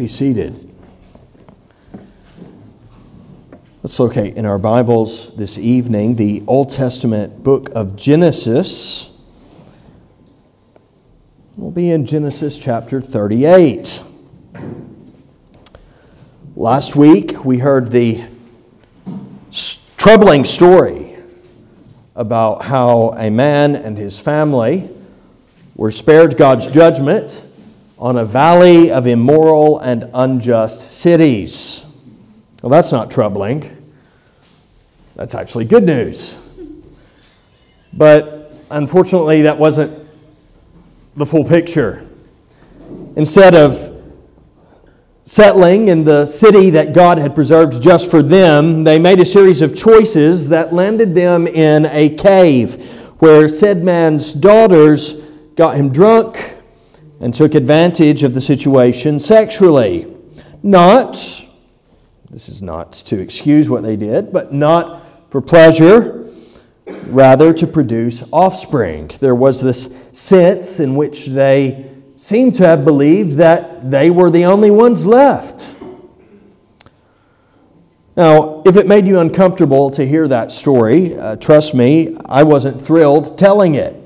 be seated. Let's locate in our Bibles this evening the Old Testament book of Genesis. We'll be in Genesis chapter 38. Last week we heard the troubling story about how a man and his family were spared God's judgment on a valley of immoral and unjust cities. Well, that's not troubling. That's actually good news. But unfortunately, that wasn't the full picture. Instead of settling in the city that God had preserved just for them, they made a series of choices that landed them in a cave where said man's daughters got him drunk and took advantage of the situation sexually. Not, this is not to excuse what they did, but not for pleasure, rather to produce offspring. There was this sense in which they seemed to have believed that they were the only ones left. Now, if it made you uncomfortable to hear that story, uh, trust me, I wasn't thrilled telling it.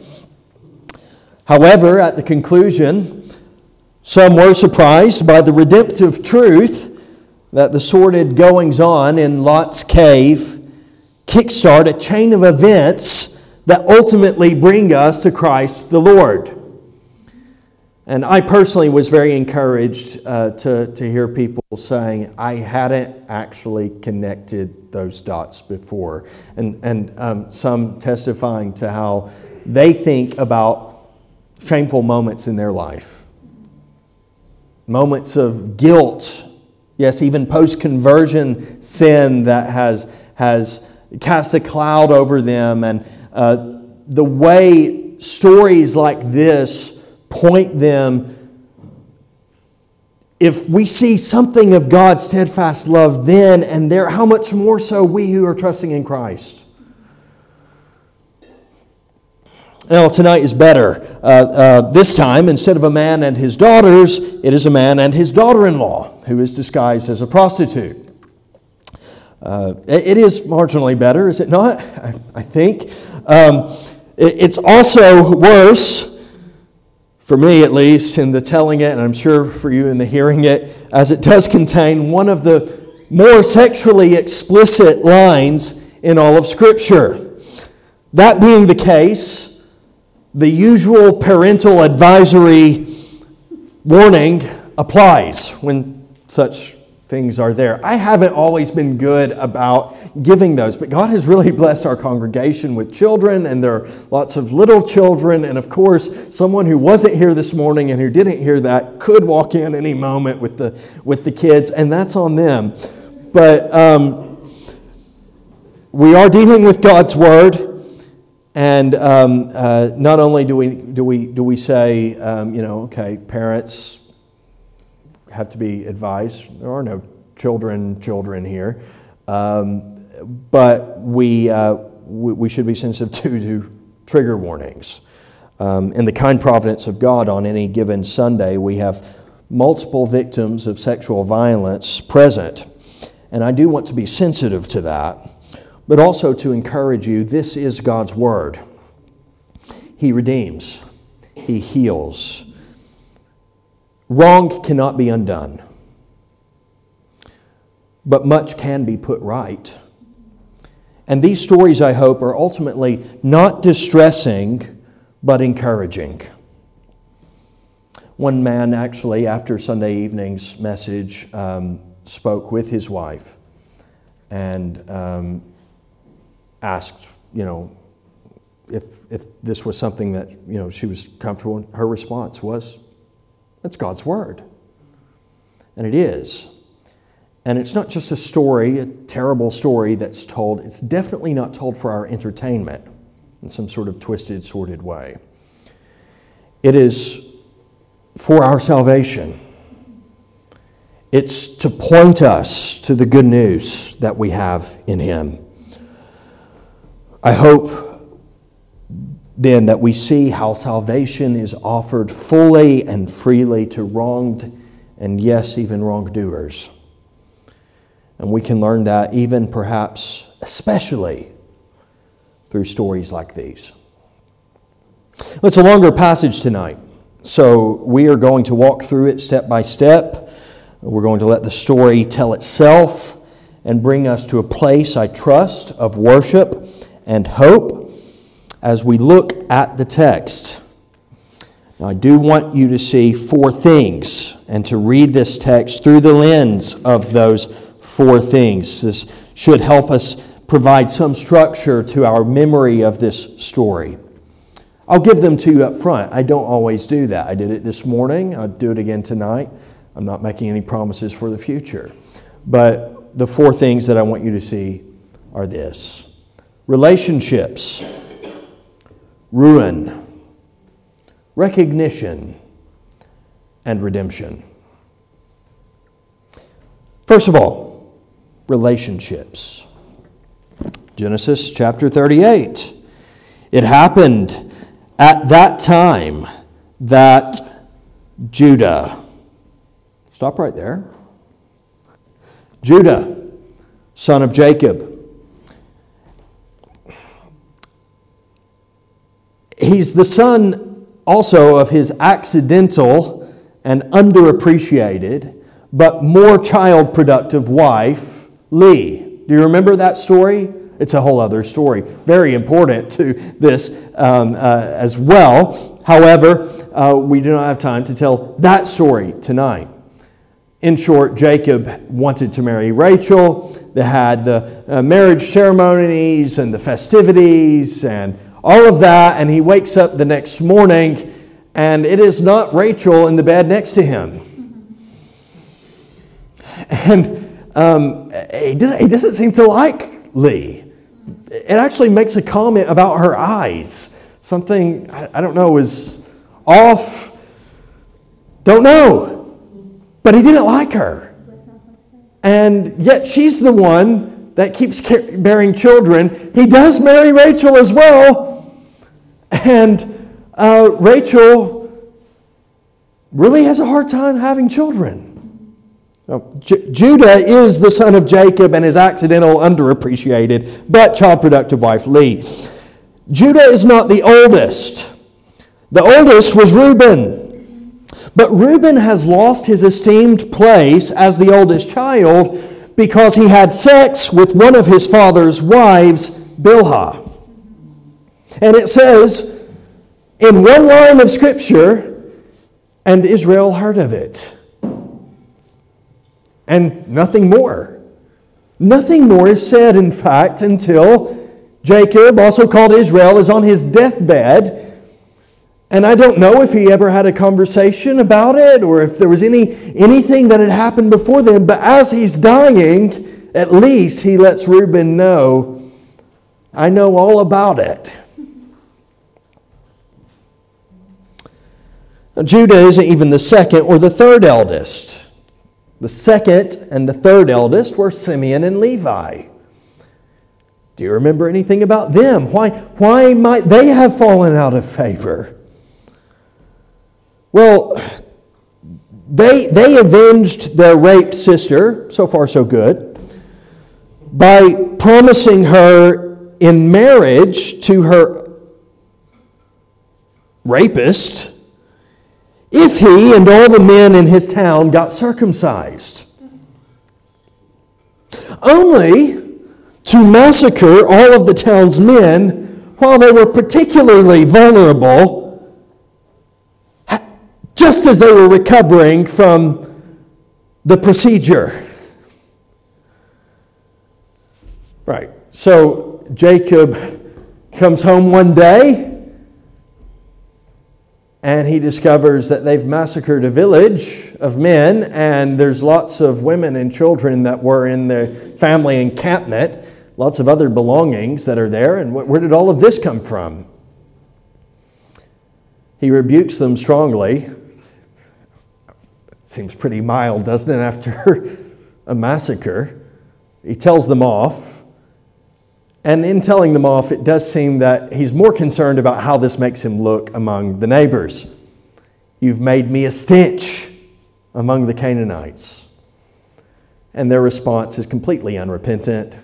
However, at the conclusion, some were surprised by the redemptive truth that the sordid goings on in Lot's cave kickstart a chain of events that ultimately bring us to Christ the Lord. And I personally was very encouraged uh, to, to hear people saying, I hadn't actually connected those dots before. And, and um, some testifying to how they think about shameful moments in their life, moments of guilt, yes, even post conversion sin that has, has cast a cloud over them. And uh, the way stories like this point them. If we see something of God's steadfast love then and there, how much more so we who are trusting in Christ? Now, tonight is better. Uh, uh, this time, instead of a man and his daughters, it is a man and his daughter in law who is disguised as a prostitute. Uh, it is marginally better, is it not? I, I think. Um, it, it's also worse for me at least, in the telling it, and I'm sure for you in the hearing it, as it does contain one of the more sexually explicit lines in all of Scripture. That being the case, the usual parental advisory warning applies when such things are there. I haven't always been good about giving those, but God has really blessed our congregation with children, and there are lots of little children. And of course, someone who wasn't here this morning and who didn't hear that could walk in any moment with the, with the kids, and that's on them. But um, we are dealing with God's Word. And um, uh, not only do we, do we, do we say, um, you know, okay, parents, have to be advised. There are no children, children here. Um, but we, uh, we, we, should be sensitive to, to trigger warnings. Um, in the kind providence of God, on any given Sunday, we have multiple victims of sexual violence present. And I do want to be sensitive to that, but also to encourage you this is God's Word. He redeems, He heals, Wrong cannot be undone, but much can be put right. And these stories, I hope, are ultimately not distressing, but encouraging. One man actually, after Sunday evening's message, um, spoke with his wife and um, asked, you know, if, if this was something that, you know, she was comfortable. Her response was, that's God's Word. And it is. And it's not just a story, a terrible story that's told. It's definitely not told for our entertainment in some sort of twisted, sordid way. It is for our salvation. It's to point us to the good news that we have in Him. I hope then that we see how salvation is offered fully and freely to wronged and yes, even wrongdoers. And we can learn that even perhaps, especially through stories like these. It's a longer passage tonight, so we are going to walk through it step by step. We're going to let the story tell itself and bring us to a place, I trust, of worship and hope as we look at the text. Now, I do want you to see four things and to read this text through the lens of those four things. This should help us provide some structure to our memory of this story. I'll give them to you up front. I don't always do that. I did it this morning, I'll do it again tonight. I'm not making any promises for the future. But the four things that I want you to see are this relationships, ruin, recognition, and redemption. First of all, relationships. Genesis chapter 38. It happened at that time that Judah, stop right there. Judah, son of Jacob, he's the son also of his accidental and underappreciated, but more child productive wife, Leah. Do you remember that story? It's a whole other story. Very important to this um, uh, as well. However, uh, we do not have time to tell that story tonight. In short, Jacob wanted to marry Rachel. They had the uh, marriage ceremonies and the festivities and all of that, and he wakes up the next morning and it is not Rachel in the bed next to him. And um, he, doesn't seem to like Leah. It actually makes a comment about her eyes. Something, I don't know, is off. Don't know. But he didn't like her. And yet she's the one that keeps bearing children. He does marry Rachel as well. And uh, Rachel really has a hard time having children. J- Judah is the son of Jacob and is accidental, underappreciated, but child productive wife Leah. Judah is not the oldest. The oldest was Reuben. But Reuben has lost his esteemed place as the oldest child because he had sex with one of his father's wives, Bilhah. And it says in one line of Scripture, and Israel heard of it and nothing more. Nothing more is said, in fact, until Jacob, also called Israel, is on his deathbed. And I don't know if he ever had a conversation about it or if there was any, anything that had happened before then, but as he's dying, at least he lets Reuben know, I know all about it. Now, Judah isn't even the second or the third eldest. The second and the third eldest were Simeon and Levi. Do you remember anything about them? Why, why might they have fallen out of favor? Well, they, they avenged their raped sister, so far so good, by promising her in marriage to her rapist if he and all the men in his town got circumcised. Only to massacre all of the town's men while they were particularly vulnerable, just as they were recovering from the procedure. Right. So Jacob comes home one day and he discovers that they've massacred a village of men, and there's lots of women and children that were in the family encampment, lots of other belongings that are there. And where did all of this come from? He rebukes them strongly. Seems pretty mild, doesn't it, after a massacre? He tells them off. And in telling them off, it does seem that he's more concerned about how this makes him look among the neighbors. You've made me a stench. among the Canaanites. And their response is completely unrepentant.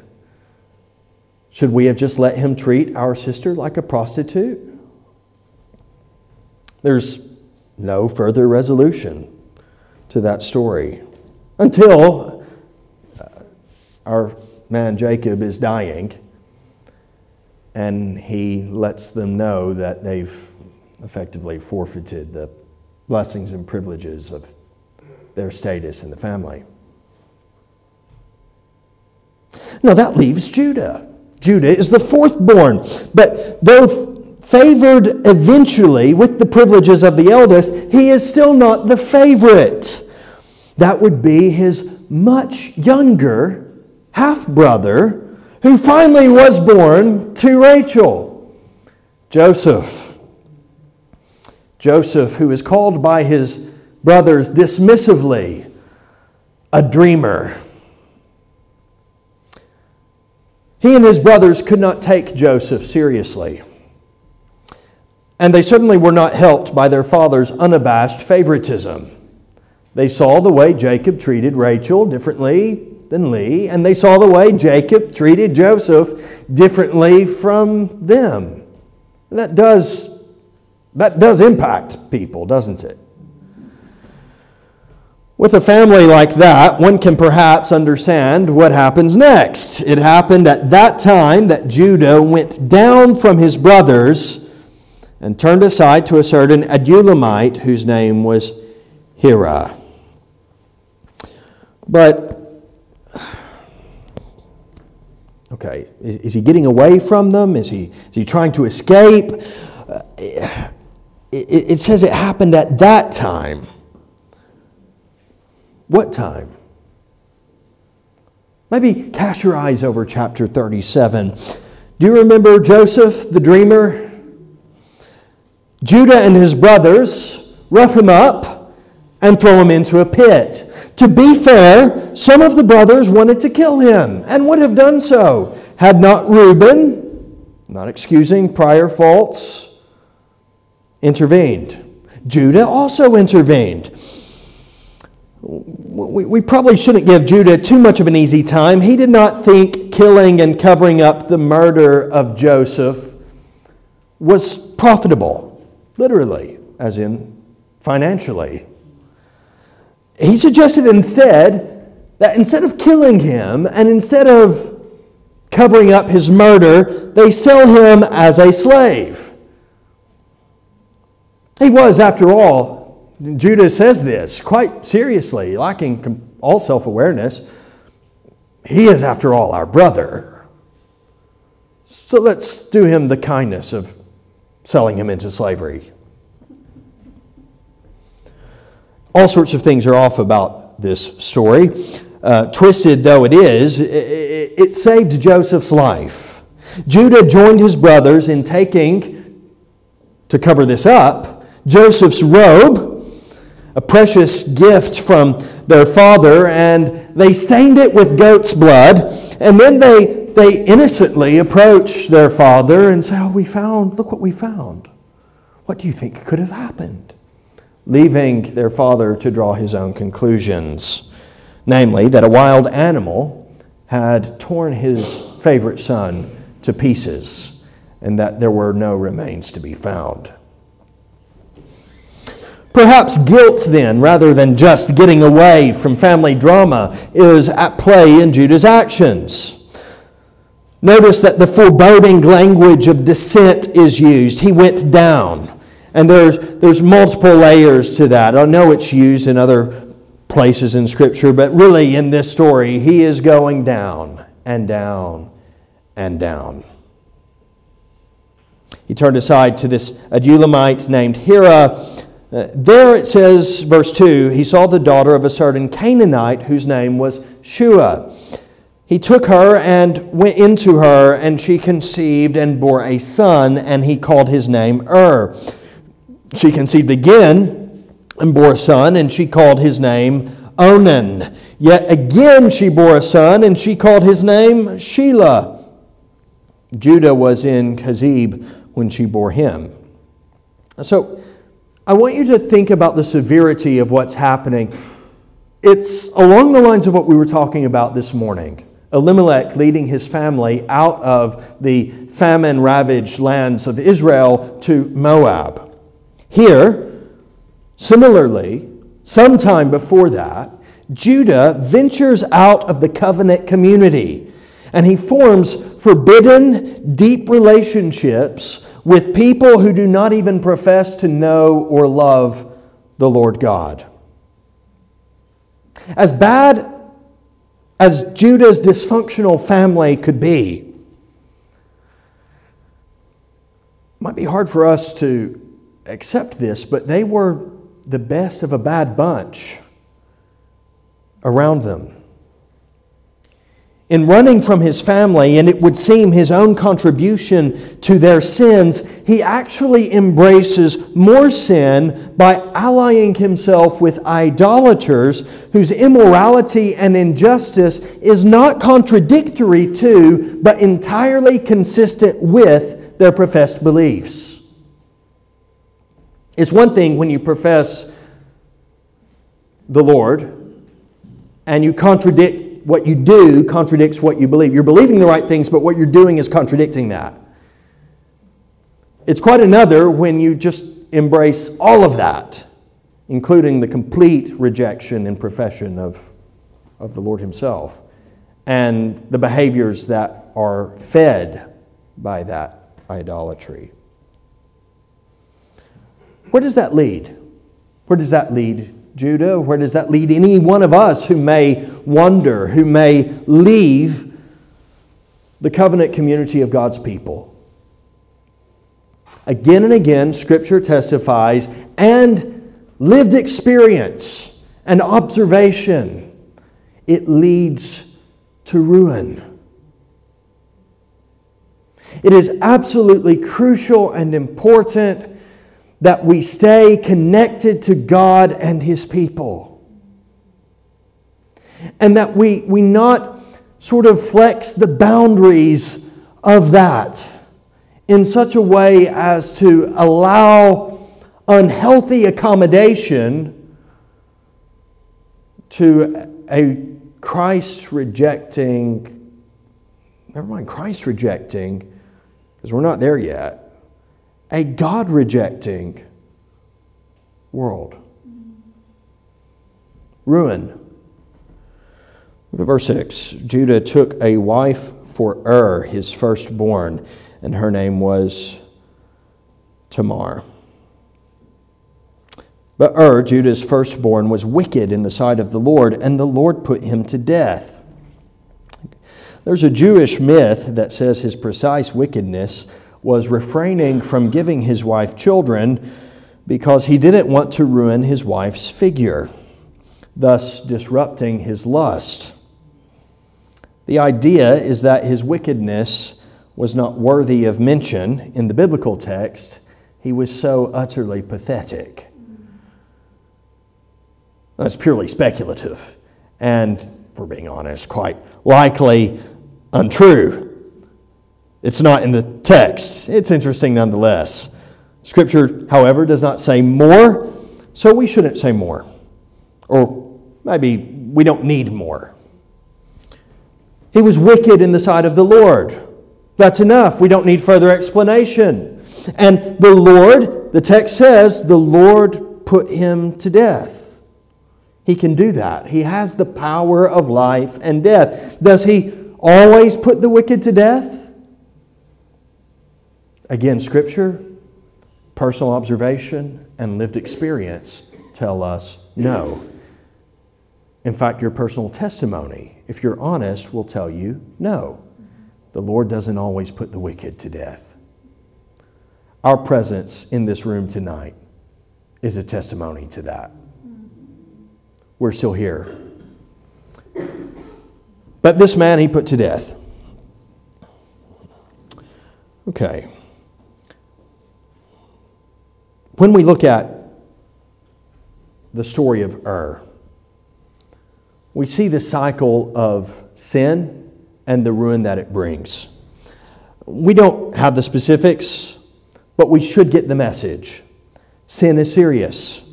Should we have just let him treat our sister like a prostitute? There's no further resolution to that story until uh, our man Jacob is dying and he lets them know that they've effectively forfeited the blessings and privileges of their status in the family. Now that leaves Judah. Judah is the fourth born, but though favored eventually with the privileges of the eldest, he is still not the favorite. That would be his much younger half brother who finally was born to Rachel, Joseph. Joseph, who is called by his brothers dismissively a dreamer. He and his brothers could not take Joseph seriously. And they certainly were not helped by their father's unabashed favoritism. They saw the way Jacob treated Rachel differently than Leah, and they saw the way Jacob treated Joseph differently from them. that does, that does impact people, doesn't it? With a family like that, one can perhaps understand what happens next. It happened at that time that Judah went down from his brothers and turned aside to a certain Adullamite whose name was Hira. But Okay, is, is, he getting away from them? Is he, is he trying to escape? Uh, it, it says it happened at that time. What time? Maybe cast your eyes over chapter 37. Do you remember Joseph, the dreamer? Judah and his brothers rough him up and throw him into a pit. To be fair, some of the brothers wanted to kill him and would have done so had not Reuben, not excusing prior faults, intervened. Judah also intervened. We, probably shouldn't give Judah too much of an easy time. He did not think killing and covering up the murder of Joseph was profitable, literally, as in financially. He suggested instead that instead of killing him and instead of covering up his murder, they sell him as a slave. He was, after all, Judah says this quite seriously, lacking all self awareness. He is, after all, our brother. So let's do him the kindness of selling him into slavery. All sorts of things are off about this story. Uh, twisted though it is, it, it saved Joseph's life. Judah joined his brothers in taking, to cover this up, Joseph's robe, a precious gift from their father, and they stained it with goat's blood. And then they, they innocently approach their father and say, Oh, we found, look what we found. What do you think could have happened? leaving their father to draw his own conclusions namely, that a wild animal had torn his favorite son to pieces, and that there were no remains to be found. Perhaps guilt, then, rather than just getting away from family drama, is at play in Judah's actions. Notice that the foreboding language of descent is used. He went down. And there's, there's multiple layers to that. I know it's used in other places in Scripture, but really in this story, he is going down and down and down. He turned aside to this Adullamite named Hira. Uh, there it says, verse 2, he saw the daughter of a certain Canaanite whose name was Shua. He took her and went into her, and she conceived and bore a son, and he called his name Ur. She conceived again and bore a son, and she called his name Onan. Yet again she bore a son, and she called his name Shelah. Judah was in Chezib when she bore him. So I want you to think about the severity of what's happening. It's along the lines of what we were talking about this morning. Elimelech leading his family out of the famine ravaged lands of Israel to Moab. Here, similarly, sometime before that, Judah ventures out of the covenant community and he forms forbidden, deep relationships with people who do not even profess to know or love the Lord God. As bad as Judah's dysfunctional family could be. It might be hard for us to accept this, but they were the best of a bad bunch around them in running from his family, and it would seem his own contribution to their sins, he actually embraces more sin by allying himself with idolaters whose immorality and injustice is not contradictory to, but entirely consistent with their professed beliefs. It's one thing when you profess the Lord and you contradict what you do contradicts what you believe. You're believing the right things, but what you're doing is contradicting that. It's quite another when you just embrace all of that, including the complete rejection and profession of, of the Lord Himself and the behaviors that are fed by that idolatry. Where does that lead? Where does that lead Judah? Where does that lead any one of us who may wonder, who may leave the covenant community of God's people? Again and again, Scripture testifies and lived experience and observation. It leads to ruin. It is absolutely crucial and important that we stay connected to God and His people. And that we, we not sort of flex the boundaries of that in such a way as to allow unhealthy accommodation to a Christ rejecting, never mind, Christ rejecting, because we're not there yet a God rejecting world. Ruin. Look at verse 6. Judah took a wife for Ur, his firstborn, and her name was Tamar. But Ur, Judah's firstborn, was wicked in the sight of the Lord, and the Lord put him to death. There's a Jewish myth that says his precise wickedness was refraining from giving his wife children because he didn't want to ruin his wife's figure, thus disrupting his lust. The idea is that his wickedness was not worthy of mention in the biblical text. He was so utterly pathetic. That's purely speculative and, for being honest, quite likely untrue. It's not in the text. It's interesting nonetheless. Scripture, however, does not say more, so we shouldn't say more. Or maybe we don't need more. He was wicked in the sight of the Lord. That's enough. We don't need further explanation. And the Lord, the text says, the Lord put him to death. He can do that. He has the power of life and death. Does he always put the wicked to death? Again, Scripture, personal observation, and lived experience tell us no. In fact, your personal testimony, if you're honest, will tell you no. The Lord doesn't always put the wicked to death. Our presence in this room tonight is a testimony to that. We're still here. But this man he put to death. Okay. When we look at the story of Ur, we see the cycle of sin and the ruin that it brings. We don't have the specifics, but we should get the message. Sin is serious.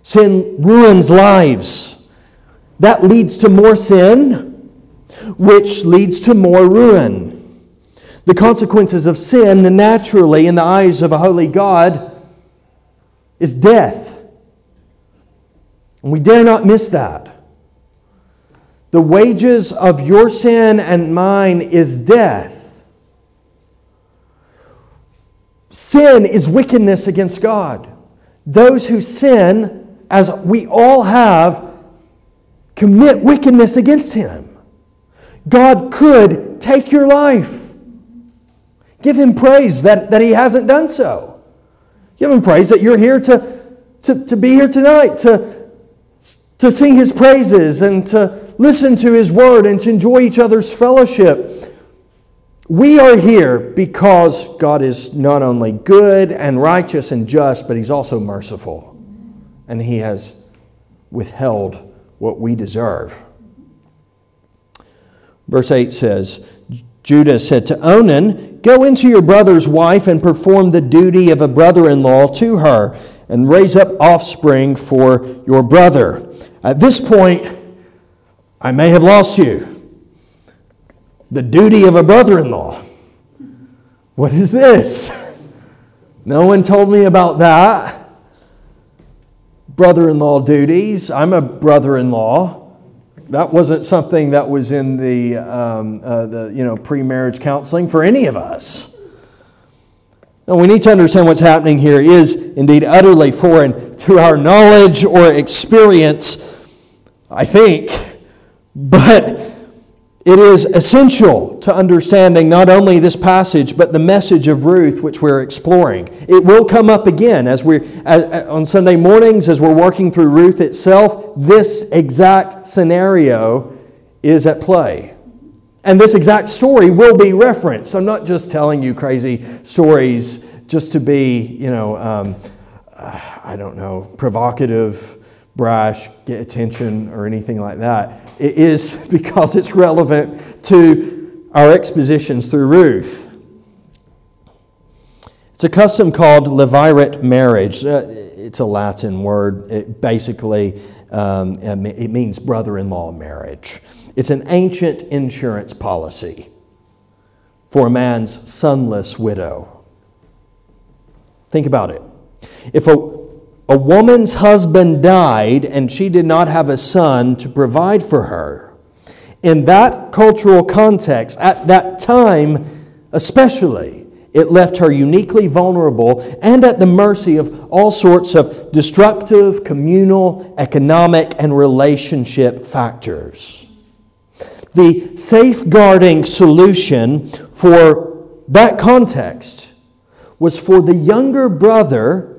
Sin ruins lives. That leads to more sin, which leads to more ruin. The consequences of sin, naturally, in the eyes of a holy God, is death. And we dare not miss that. The wages of your sin and mine is death. Sin is wickedness against God. Those who sin, as we all have, commit wickedness against Him. God could take your life. Give Him praise that, that He hasn't done so. Give Him praise that you're here to, to, to be here tonight, to, to sing His praises and to listen to His Word and to enjoy each other's fellowship. We are here because God is not only good and righteous and just, but He's also merciful. And He has withheld what we deserve. Verse 8 says Judah said to Onan, Go into your brother's wife and perform the duty of a brother in law to her, and raise up offspring for your brother. At this point, I may have lost you. The duty of a brother in law. What is this? No one told me about that. Brother in law duties. I'm a brother in law. That wasn't something that was in the, um, uh, the you know, pre marriage counseling for any of us. And we need to understand what's happening here is indeed utterly foreign to our knowledge or experience, I think. But it is essential to understanding not only this passage, but the message of Ruth, which we're exploring. It will come up again as we on Sunday mornings as we're working through Ruth itself. This exact scenario is at play. And this exact story will be referenced. I'm not just telling you crazy stories just to be, you know, um, uh, I don't know, provocative brash, get attention, or anything like that. It is because it's relevant to our expositions through Ruth. It's a custom called levirate marriage. Uh, it's a Latin word. It basically um, it means brother-in-law marriage. It's an ancient insurance policy for a man's sonless widow. Think about it. If a a woman's husband died and she did not have a son to provide for her. In that cultural context, at that time especially, it left her uniquely vulnerable and at the mercy of all sorts of destructive, communal, economic, and relationship factors. The safeguarding solution for that context was for the younger brother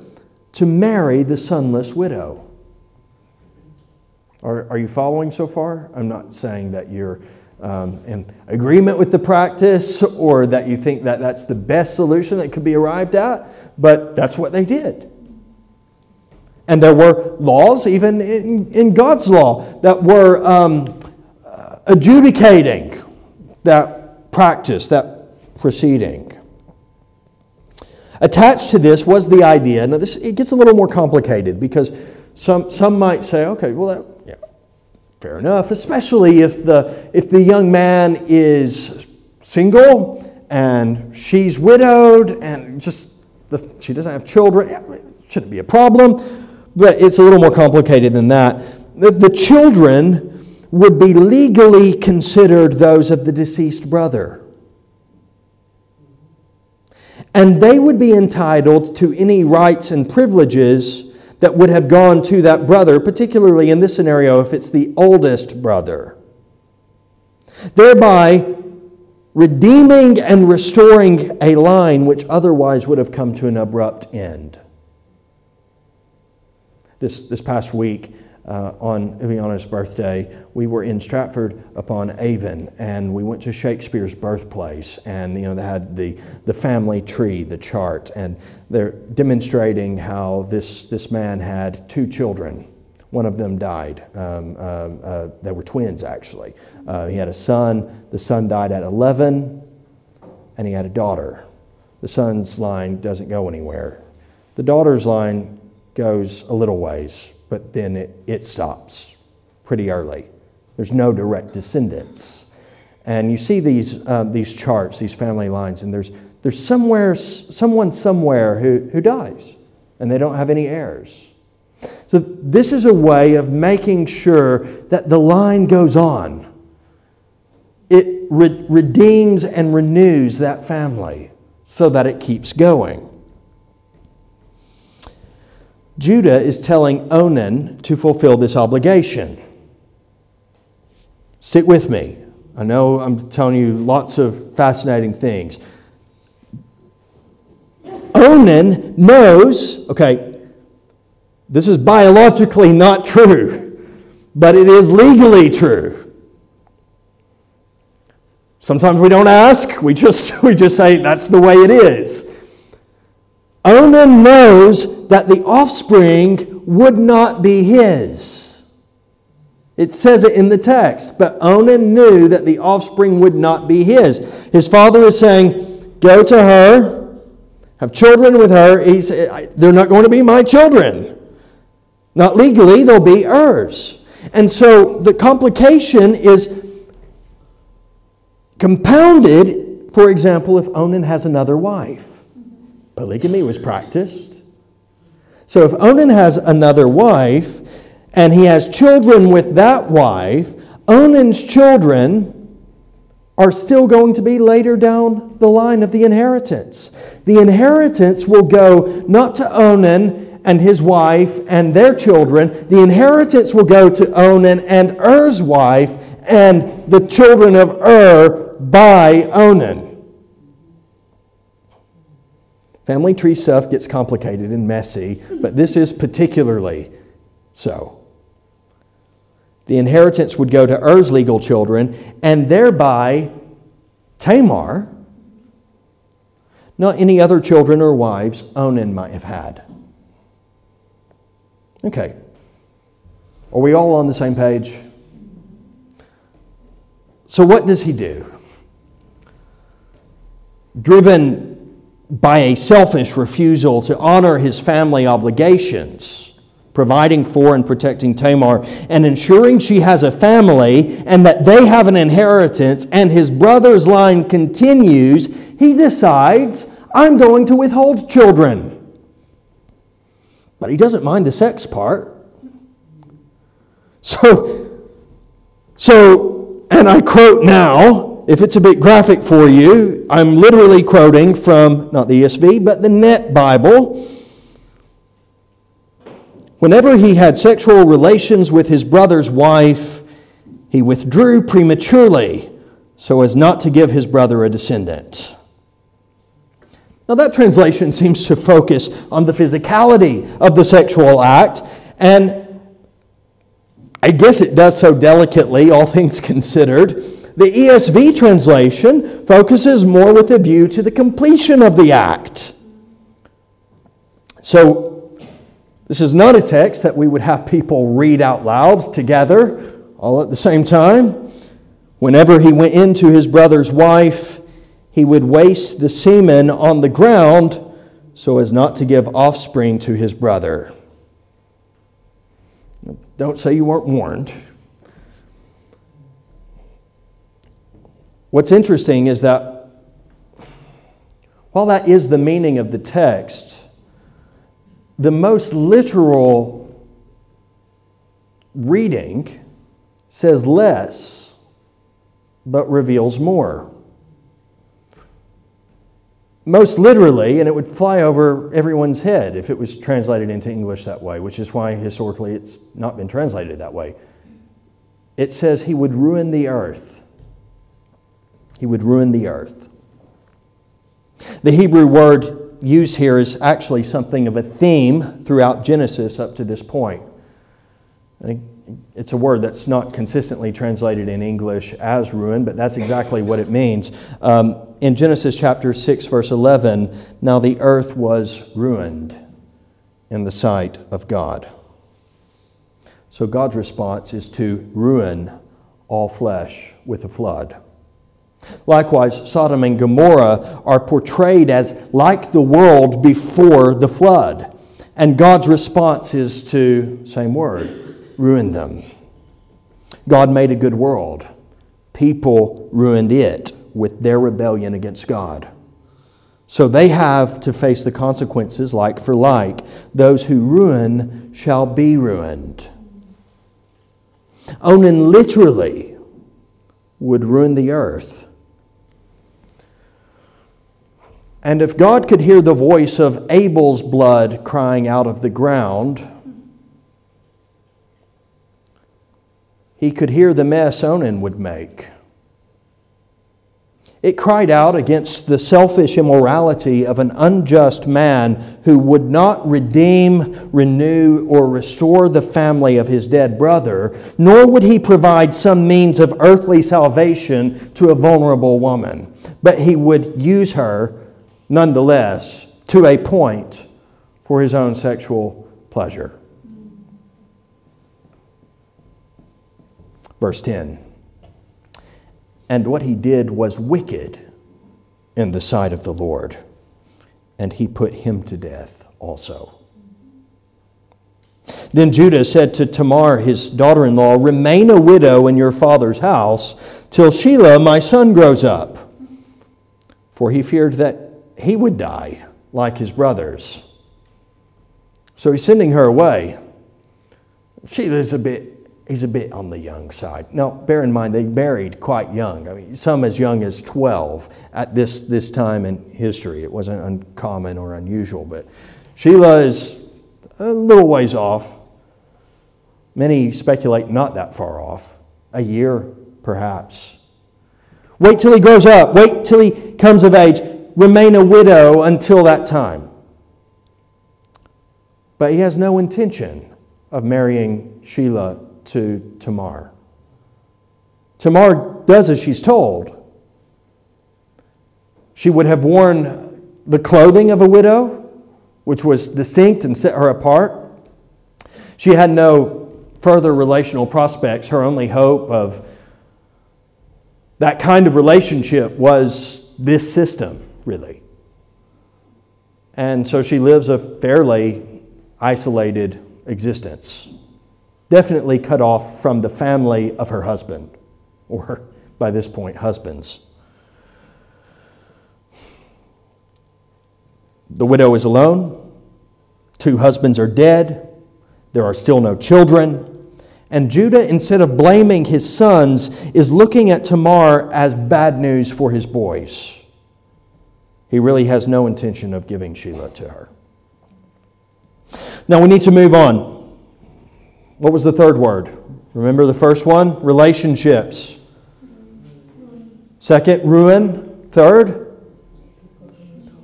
to marry the sonless widow. Are, are you following so far? I'm not saying that you're um, in agreement with the practice or that you think that that's the best solution that could be arrived at, but that's what they did. And there were laws, even in, in God's law, that were um, adjudicating that practice, that proceeding. Attached to this was the idea, now this, it gets a little more complicated because some, some might say, okay, well, that, yeah, fair enough, especially if the, if the young man is single and she's widowed and just the, she doesn't have children, it shouldn't be a problem. But it's a little more complicated than that. The, the children would be legally considered those of the deceased brother and they would be entitled to any rights and privileges that would have gone to that brother, particularly in this scenario if it's the oldest brother. Thereby, redeeming and restoring a line which otherwise would have come to an abrupt end. This, this past week, uh, on Ileana's birthday, we were in Stratford upon Avon, and we went to Shakespeare's birthplace, and you know they had the the family tree, the chart, and they're demonstrating how this this man had two children. One of them died. Um, um, uh, they were twins, actually. Uh, he had a son. The son died at 11, and he had a daughter. The son's line doesn't go anywhere. The daughter's line goes a little ways but then it, it stops pretty early. There's no direct descendants. And you see these, uh, these charts, these family lines, and there's, there's somewhere, someone somewhere who, who dies, and they don't have any heirs. So, this is a way of making sure that the line goes on. It re- redeems and renews that family so that it keeps going. Judah is telling Onan to fulfill this obligation. Stick with me. I know I'm telling you lots of fascinating things. Onan knows, okay, this is biologically not true, but it is legally true. Sometimes we don't ask, we just, we just say that's the way it is. Onan knows that the offspring would not be his. It says it in the text. But Onan knew that the offspring would not be his. His father is saying, Go to her, have children with her. He said, They're not going to be my children. Not legally, they'll be hers. And so the complication is compounded, for example, if Onan has another wife. Polygamy was practiced. So if Onan has another wife, and he has children with that wife, Onan's children are still going to be later down the line of the inheritance. The inheritance will go not to Onan and his wife and their children, the inheritance will go to Onan and Er's wife and the children of Ur by Onan. Family tree stuff gets complicated and messy, but this is particularly so the inheritance would go to Er's legal children, and thereby Tamar, not any other children or wives Onan might have had. Okay. Are we all on the same page? So, what does he do? Driven by a selfish refusal to honor his family obligations providing for and protecting Tamar, and ensuring she has a family and that they have an inheritance, and his brother's line continues, he decides, I'm going to withhold children. But he doesn't mind the sex part. So, so, and I quote now, if it's a bit graphic for you, I'm literally quoting from not the ESV, but the Net Bible. Whenever he had sexual relations with his brother's wife, he withdrew prematurely so as not to give his brother a descendant. Now, that translation seems to focus on the physicality of the sexual act, and I guess it does so delicately, all things considered. The ESV translation focuses more with a view to the completion of the act. So, this is not a text that we would have people read out loud together all at the same time. Whenever he went into his brother's wife, he would waste the semen on the ground so as not to give offspring to his brother. Don't say you weren't warned. What's interesting is that while that is the meaning of the text, the most literal reading says less, but reveals more. Most literally, and it would fly over everyone's head if it was translated into English that way, which is why historically it's not been translated that way. It says he would ruin the earth. He would ruin the earth. The Hebrew word used here is actually something of a theme throughout Genesis up to this point. It's a word that's not consistently translated in English as ruin, but that's exactly what it means. Um, in Genesis chapter 6, verse 11, now the earth was ruined in the sight of God. So God's response is to ruin all flesh with a flood. Likewise, Sodom and Gomorrah are portrayed as like the world before the flood. And God's response is to, same word, ruin them. God made a good world. People ruined it with their rebellion against God. So they have to face the consequences like for like. Those who ruin shall be ruined. Onan literally would ruin the earth. And if God could hear the voice of Abel's blood crying out of the ground, he could hear the mess Onan would make. It cried out against the selfish immorality of an unjust man who would not redeem, renew, or restore the family of his dead brother, nor would he provide some means of earthly salvation to a vulnerable woman. But he would use her, nonetheless, to a point for his own sexual pleasure. Verse 10. And what he did was wicked in the sight of the Lord, and he put him to death also. Then Judah said to Tamar, his daughter in law, Remain a widow in your father's house till Shelah, my son, grows up. For he feared that he would die like his brothers. So he's sending her away. Shelah's a bit he's a bit on the young side. Now, bear in mind, they married quite young. I mean, some as young as 12 at this, this time in history. It wasn't uncommon or unusual, but Shelah is a little ways off. Many speculate not that far off, a year perhaps. Wait till he grows up. Wait till he comes of age. Remain a widow until that time. But he has no intention of marrying Shelah to Tamar. Tamar does as she's told. She would have worn the clothing of a widow, which was distinct and set her apart. She had no further relational prospects. Her only hope of that kind of relationship was this system, really. And so she lives a fairly isolated existence definitely cut off from the family of her husband, or by this point, husbands. The widow is alone. Two husbands are dead. There are still no children. And Judah, instead of blaming his sons, is looking at Tamar as bad news for his boys. He really has no intention of giving Shelah to her. Now we need to move on. What was the third word? Remember the first one? Relationships. Second, ruin. Third,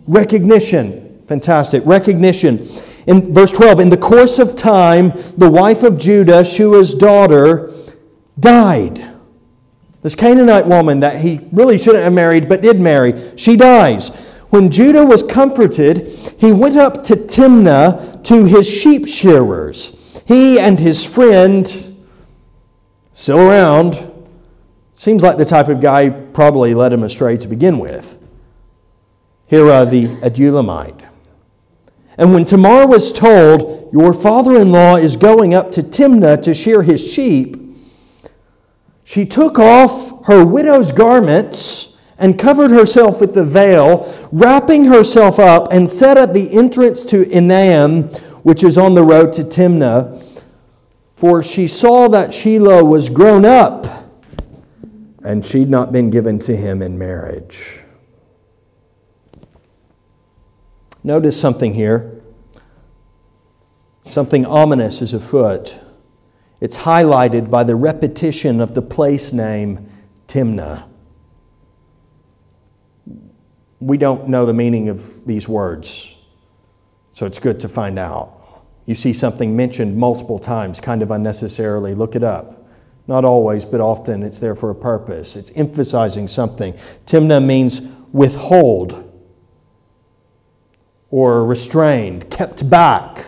recognition. Fantastic. Recognition. In verse 12, in the course of time, the wife of Judah, Shua's daughter, died. This Canaanite woman that he really shouldn't have married but did marry, she dies. When Judah was comforted, he went up to Timnah to his sheep shearers. He and his friend, still around, seems like the type of guy probably led him astray to begin with. Hirah the Adullamite. And when Tamar was told, Your father in law is going up to Timnah to shear his sheep, she took off her widow's garments and covered herself with the veil, wrapping herself up, and sat at the entrance to Enaim, which is on the road to Timnah, for she saw that Shelah was grown up, and she'd not been given to him in marriage. Notice something here. Something ominous is afoot. It's highlighted by the repetition of the place name Timnah. We don't know the meaning of these words. So it's good to find out. You see something mentioned multiple times, kind of unnecessarily, look it up. Not always, but often it's there for a purpose. It's emphasizing something. Timnah means withhold or restrained, kept back,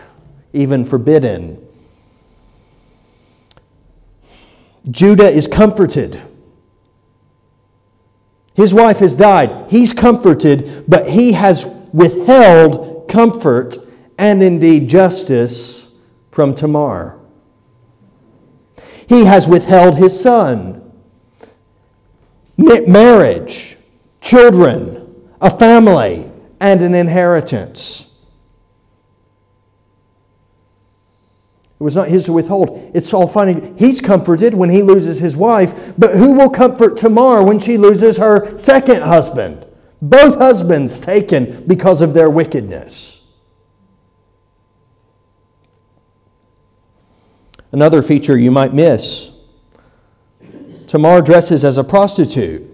even forbidden. Judah is comforted. His wife has died. He's comforted, but he has withheld comfort and indeed justice from Tamar. He has withheld his son. Marriage, children, a family, and an inheritance. It was not his to withhold. It's all fine. He's comforted when he loses his wife, but who will comfort Tamar when she loses her second husband? Both husbands taken because of their wickedness. Another feature you might miss Tamar dresses as a prostitute.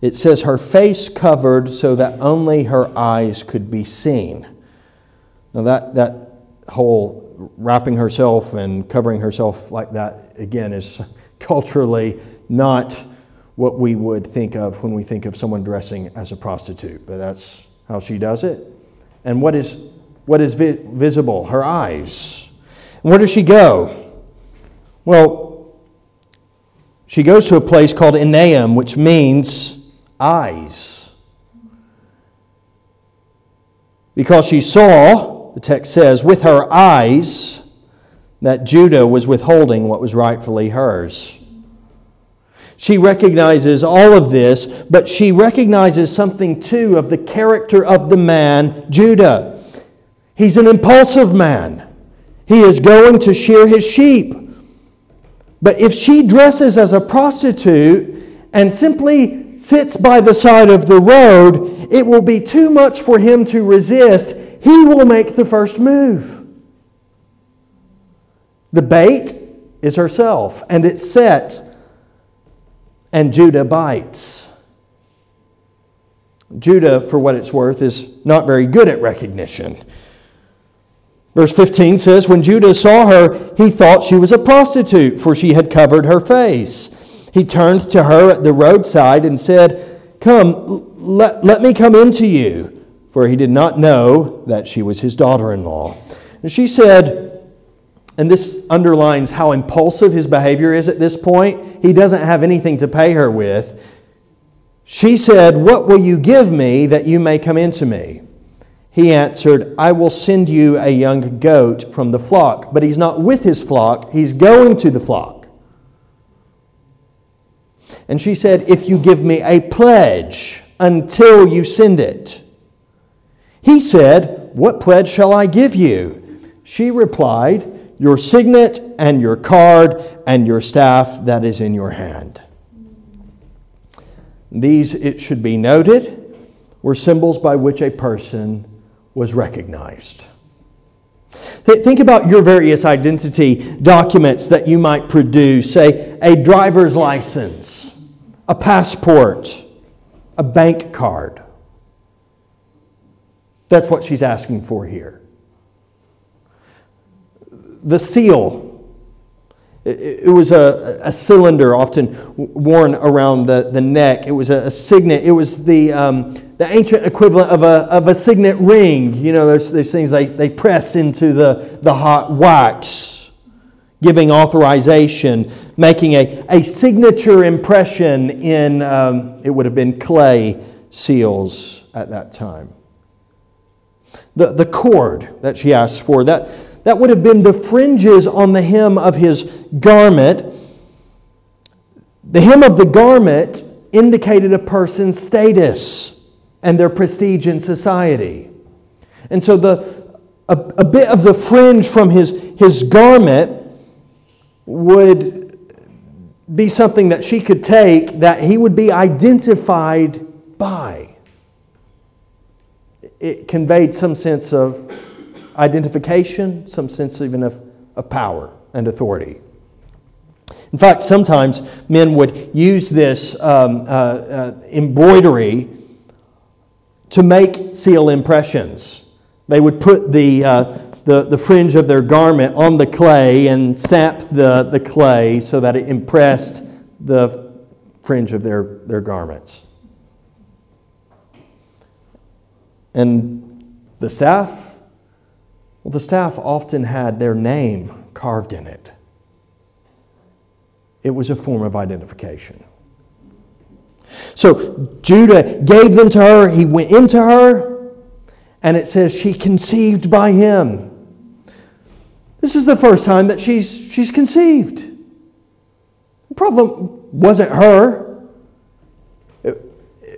It says her face covered so that only her eyes could be seen. Now, that, that whole wrapping herself and covering herself like that, again, is culturally not what we would think of when we think of someone dressing as a prostitute, but that's how she does it. And what is, what is vi- visible? Her eyes. And where does she go? Well, she goes to a place called Enaim, which means eyes. Because she saw the text says, with her eyes, that Judah was withholding what was rightfully hers. She recognizes all of this, but she recognizes something too of the character of the man, Judah. He's an impulsive man. He is going to shear his sheep. But if she dresses as a prostitute and simply sits by the side of the road, it will be too much for him to resist he will make the first move. The bait is herself, and it's set, and Judah bites. Judah, for what it's worth, is not very good at recognition. Verse 15 says, When Judah saw her, he thought she was a prostitute, for she had covered her face. He turned to her at the roadside and said, Come, let, let me come in to you for he did not know that she was his daughter in law. And she said, and this underlines how impulsive his behavior is at this point. He doesn't have anything to pay her with. She said, What will you give me that you may come into me? He answered, I will send you a young goat from the flock. But he's not with his flock, he's going to the flock. And she said, If you give me a pledge until you send it. He said, What pledge shall I give you? She replied, Your signet and your card and your staff that is in your hand. These, it should be noted, were symbols by which a person was recognized. Think about your various identity documents that you might produce, say a driver's license, a passport, a bank card. That's what she's asking for here. The seal. It was a, a cylinder often worn around the, the neck. It was a, a signet. It was the, um, the ancient equivalent of a, of a signet ring. You know, there's, there's things they, they press into the, the hot wax, giving authorization, making a, a signature impression in, um, it would have been clay seals at that time the, the cord that she asked for. That, that would have been the fringes on the hem of his garment. The hem of the garment indicated a person's status and their prestige in society. And so the, a, a bit of the fringe from his, his garment would be something that she could take that he would be identified by it conveyed some sense of identification, some sense even of, of power and authority. In fact, sometimes men would use this um, uh, uh, embroidery to make seal impressions. They would put the, uh, the, the fringe of their garment on the clay and stamp the, the clay so that it impressed the fringe of their, their garments. And the staff, well, the staff often had their name carved in it. It was a form of identification. So Judah gave them to her, he went into her, and it says she conceived by him. This is the first time that she's, she's conceived. The problem wasn't her.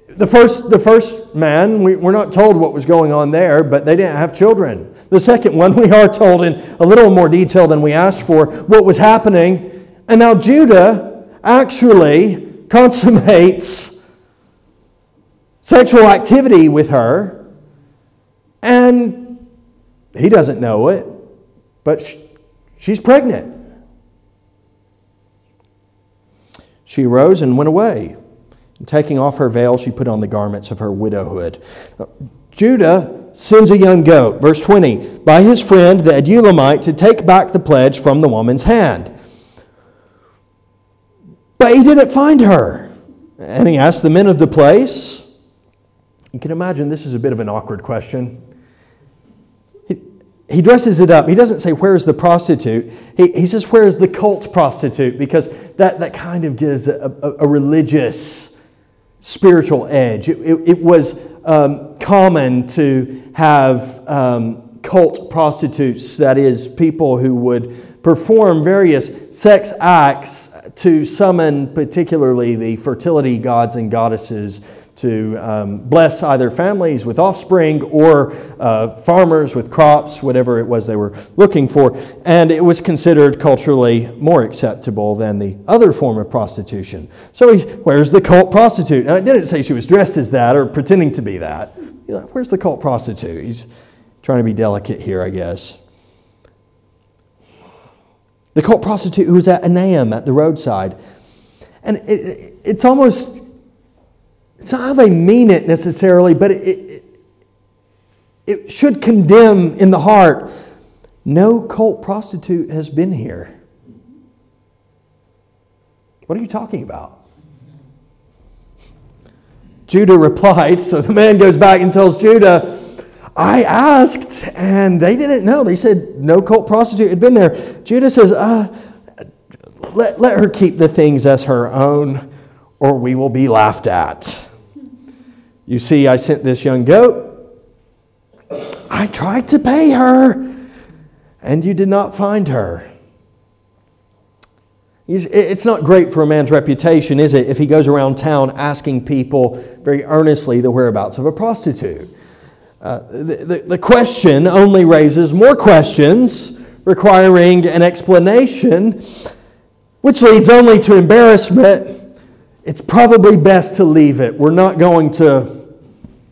The first, the first man, we, we're not told what was going on there, but they didn't have children. The second one, we are told in a little more detail than we asked for what was happening. And now Judah actually consummates sexual activity with her, and he doesn't know it, but she's pregnant. She arose and went away. And taking off her veil, she put on the garments of her widowhood. Judah sends a young goat, verse 20, by his friend the Adullamite to take back the pledge from the woman's hand. But he didn't find her. And he asked the men of the place. You can imagine this is a bit of an awkward question. He, he dresses it up. He doesn't say, Where's the prostitute? He, he says, Where's the cult prostitute? Because that, that kind of gives a, a, a religious spiritual edge. It, it, it was um, common to have um, cult prostitutes, that is, people who would perform various sex acts to summon, particularly the fertility gods and goddesses to um, bless either families with offspring or uh, farmers with crops, whatever it was they were looking for. And it was considered culturally more acceptable than the other form of prostitution. So, he, where's the cult prostitute? Now, it didn't say she was dressed as that or pretending to be that. You know, where's the cult prostitute? He's trying to be delicate here, I guess. The cult prostitute who was at Enaim at the roadside. And it, it's almost it's not how they mean it necessarily, but it, it, it should condemn in the heart. No cult prostitute has been here. What are you talking about? Judah replied, so the man goes back and tells Judah, I asked, and they didn't know. They said no cult prostitute had been there. Judah says, uh, let, let her keep the things as her own, or we will be laughed at. You see, I sent this young goat. I tried to pay her, and you did not find her. It's not great for a man's reputation, is it, if he goes around town asking people very earnestly the whereabouts of a prostitute? Uh, the, the, the question only raises more questions requiring an explanation, which leads only to embarrassment. It's probably best to leave it. We're not going to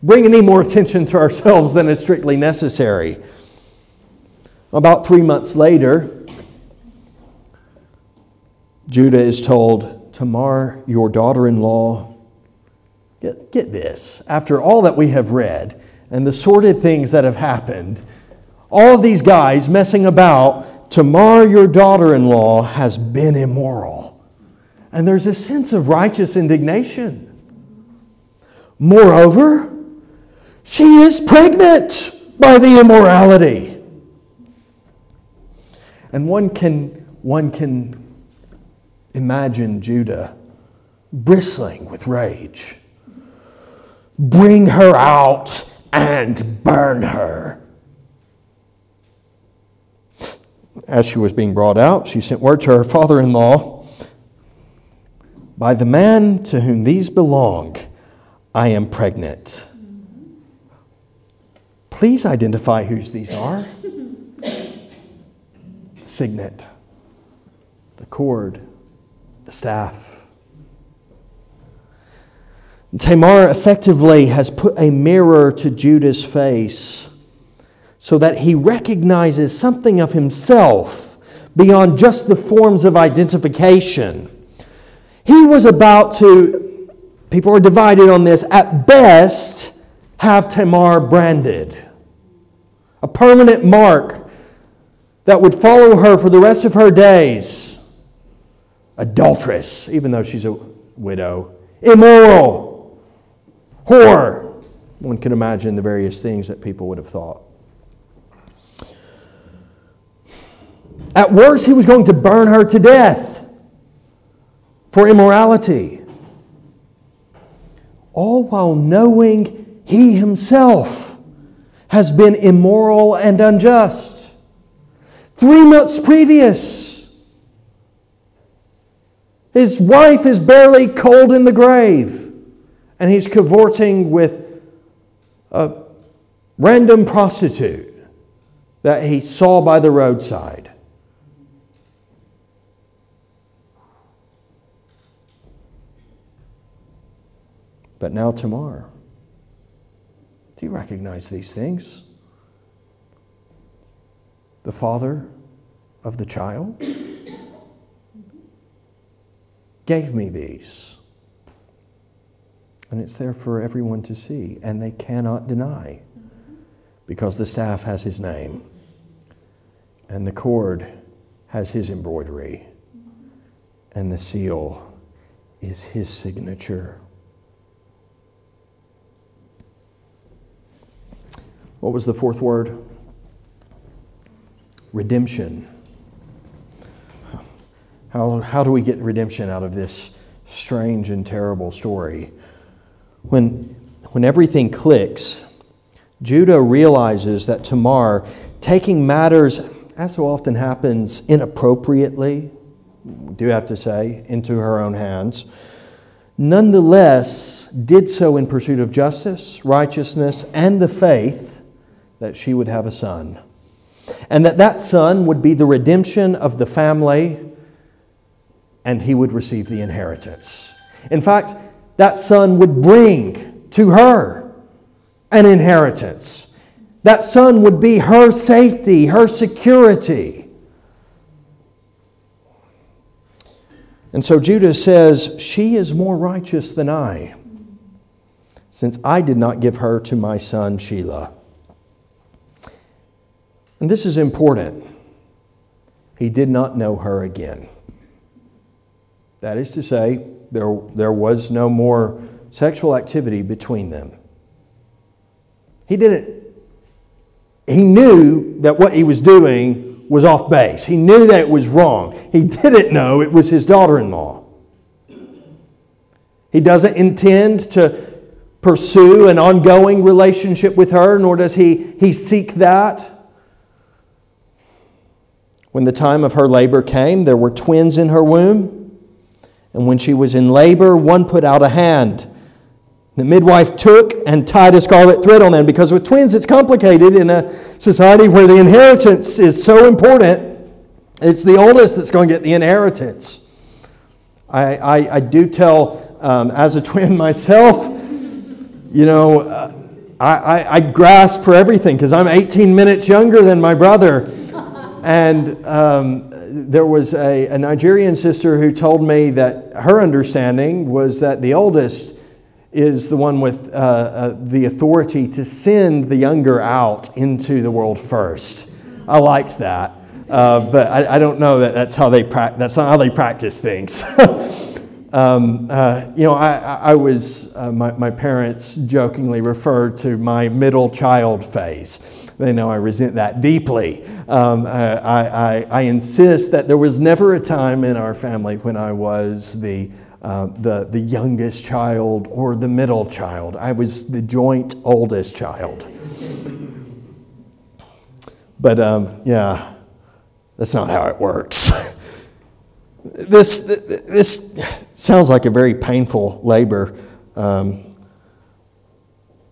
bring any more attention to ourselves than is strictly necessary. About three months later, Judah is told, Tamar, your daughter in law, get, get this, after all that we have read and the sordid things that have happened, all of these guys messing about, Tamar, your daughter in law, has been immoral. And there's a sense of righteous indignation. Moreover, she is pregnant by the immorality. And one can, one can imagine Judah bristling with rage. Bring her out and burn her. As she was being brought out, she sent word to her father in law By the man to whom these belong, I am pregnant. Please identify whose these are. The Signet, the cord, the staff. Tamar effectively has put a mirror to Judah's face so that he recognizes something of himself beyond just the forms of identification. He was about to, people are divided on this, at best, have Tamar branded a permanent mark that would follow her for the rest of her days. Adulteress, even though she's a widow. Immoral. Whore. One can imagine the various things that people would have thought. At worst, he was going to burn her to death for immorality. All while knowing he himself has been immoral and unjust. Three months previous, His wife is barely cold in the grave, and he's cavorting with a random prostitute that he saw by the roadside. But now, Tamar. Do you recognize these things? The father of the child gave me these. And it's there for everyone to see, and they cannot deny because the staff has his name and the cord has his embroidery and the seal is his signature. What was the fourth word? Redemption. How, how do we get redemption out of this strange and terrible story? When, when everything clicks, Judah realizes that Tamar, taking matters, as so often happens, inappropriately, do have to say, into her own hands, nonetheless did so in pursuit of justice, righteousness, and the faith that she would have a son. And that that son would be the redemption of the family and he would receive the inheritance. In fact, that son would bring to her an inheritance. That son would be her safety, her security. And so Judah says, She is more righteous than I, since I did not give her to my son Shelah. And this is important. He did not know her again. That is to say, there, there was no more sexual activity between them. He didn't, he knew that what he was doing was off base. He knew that it was wrong. He didn't know it was his daughter in law. He doesn't intend to pursue an ongoing relationship with her, nor does he, he seek that. When the time of her labor came, there were twins in her womb. And when she was in labor, one put out a hand. The midwife took and tied a scarlet thread on them because with twins it's complicated in a society where the inheritance is so important. It's the oldest that's going to get the inheritance. I, I, I do tell, um, as a twin myself, you know, uh, I, I, I grasp for everything because I'm 18 minutes younger than my brother. And um, there was a, a, Nigerian sister who told me that her understanding was that the oldest is the one with uh, uh, the authority to send the younger out into the world first. I liked that. Uh, but I, I, don't know that that's how they pra- that's not how they practice things. um, uh, you know, I, I was uh, my, my parents jokingly referred to my middle child phase they know I resent that deeply. Um, I, I, I, insist that there was never a time in our family when I was the, uh, the, the youngest child or the middle child. I was the joint oldest child. But um, yeah, that's not how it works. this, this sounds like a very painful labor. Um,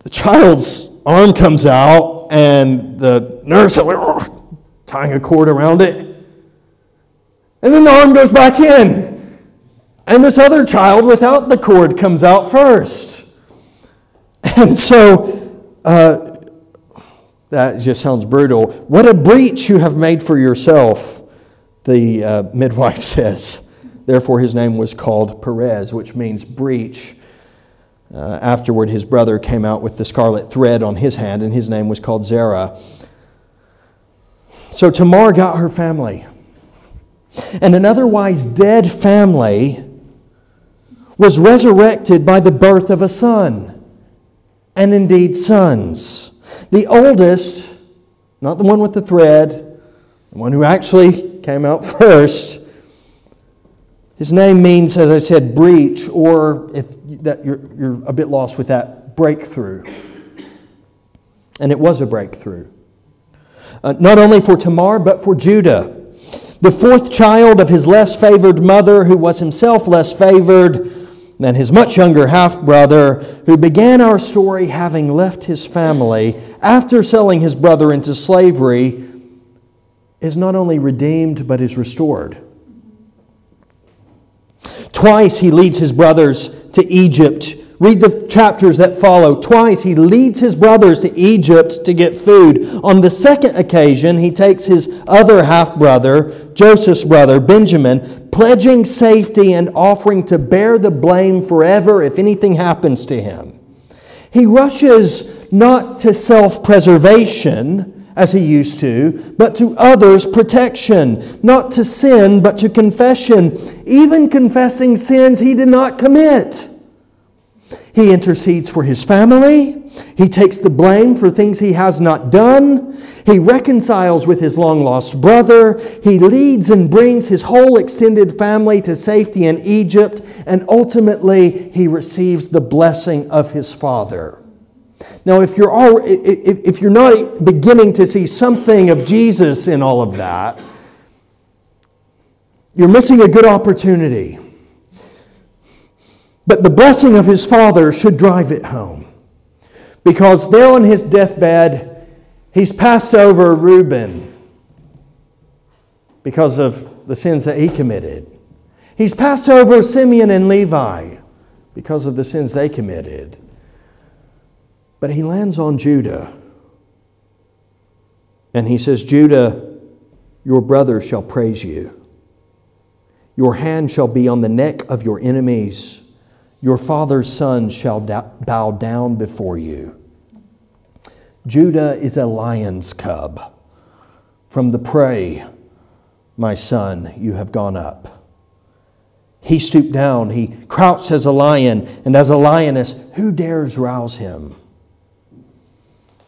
the child's arm comes out and the nurse is tying a cord around it. And then the arm goes back in. And this other child without the cord comes out first. And so uh, that just sounds brutal. What a breach you have made for yourself, the uh, midwife says. Therefore, his name was called Perez, which means breach. Uh, afterward, his brother came out with the scarlet thread on his hand, and his name was called Zerah. So Tamar got her family. And an otherwise dead family was resurrected by the birth of a son, and indeed sons. The oldest, not the one with the thread, the one who actually came out first, his name means, as I said, breach, or if that you're, you're a bit lost with that, breakthrough. And it was a breakthrough. Uh, not only for Tamar, but for Judah. the fourth child of his less favored mother, who was himself less favored than his much younger half brother, who began our story having left his family after selling his brother into slavery, is not only redeemed, but is restored. Twice he leads his brothers to Egypt. Read the chapters that follow. Twice he leads his brothers to Egypt to get food. On the second occasion, he takes his other half brother, Joseph's brother, Benjamin, pledging safety and offering to bear the blame forever if anything happens to him. He rushes not to self preservation as he used to, but to others' protection, not to sin, but to confession, even confessing sins he did not commit. He intercedes for his family. He takes the blame for things he has not done. He reconciles with his long lost brother. He leads and brings his whole extended family to safety in Egypt. And ultimately, he receives the blessing of his father. Now, if you're, all, if you're not beginning to see something of Jesus in all of that, you're missing a good opportunity. But the blessing of his father should drive it home. Because there on his deathbed, he's passed over Reuben because of the sins that he committed. He's passed over Simeon and Levi because of the sins they committed. But he lands on Judah. And he says, Judah, your brother shall praise you. Your hand shall be on the neck of your enemies. Your father's son shall bow down before you. Judah is a lion's cub. From the prey, my son, you have gone up. He stooped down, he crouched as a lion, and as a lioness, who dares rouse him?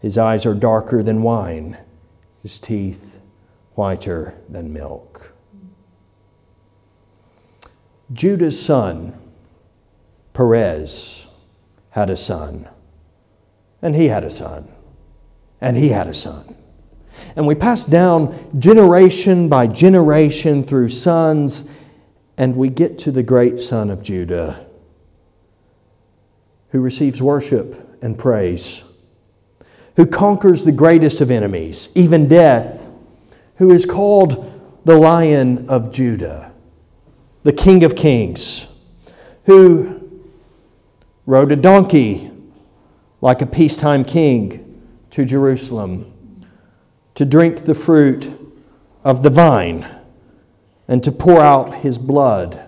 His eyes are darker than wine, his teeth whiter than milk. Judah's son, Perez, had a son, and he had a son, and he had a son. And we pass down generation by generation through sons, and we get to the great son of Judah, who receives worship and praise who conquers the greatest of enemies, even death, who is called the Lion of Judah, the King of Kings, who rode a donkey like a peacetime king to Jerusalem to drink the fruit of the vine and to pour out his blood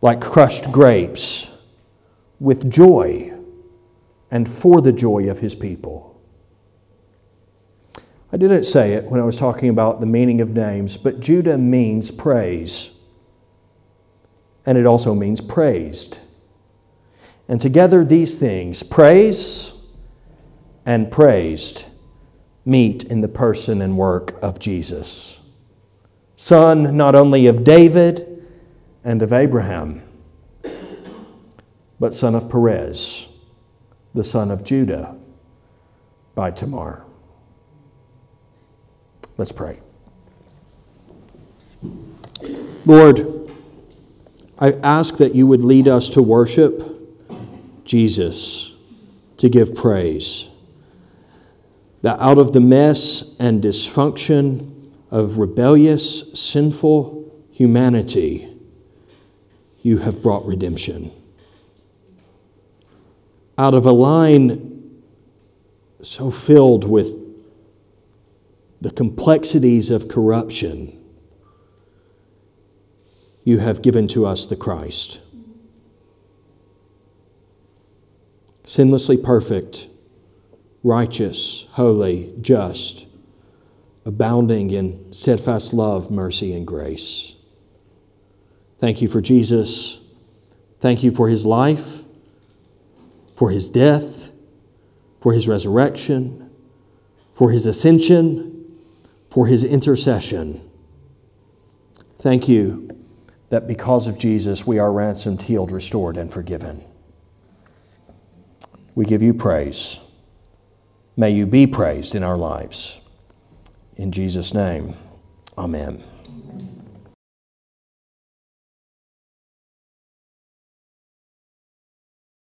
like crushed grapes with joy and for the joy of his people. I didn't say it when I was talking about the meaning of names, but Judah means praise. And it also means praised. And together, these things, praise and praised, meet in the person and work of Jesus. Son not only of David and of Abraham, but son of Perez the son of Judah, by Tamar. Let's pray. Lord, I ask that you would lead us to worship Jesus, to give praise. That out of the mess and dysfunction of rebellious, sinful humanity, you have brought redemption out of a line so filled with the complexities of corruption, you have given to us the Christ. Sinlessly perfect, righteous, holy, just, abounding in steadfast love, mercy, and grace. Thank you for Jesus. Thank you for his life, for his death, for his resurrection, for his ascension, for his intercession. Thank you that because of Jesus we are ransomed, healed, restored, and forgiven. We give you praise. May you be praised in our lives. In Jesus' name, amen.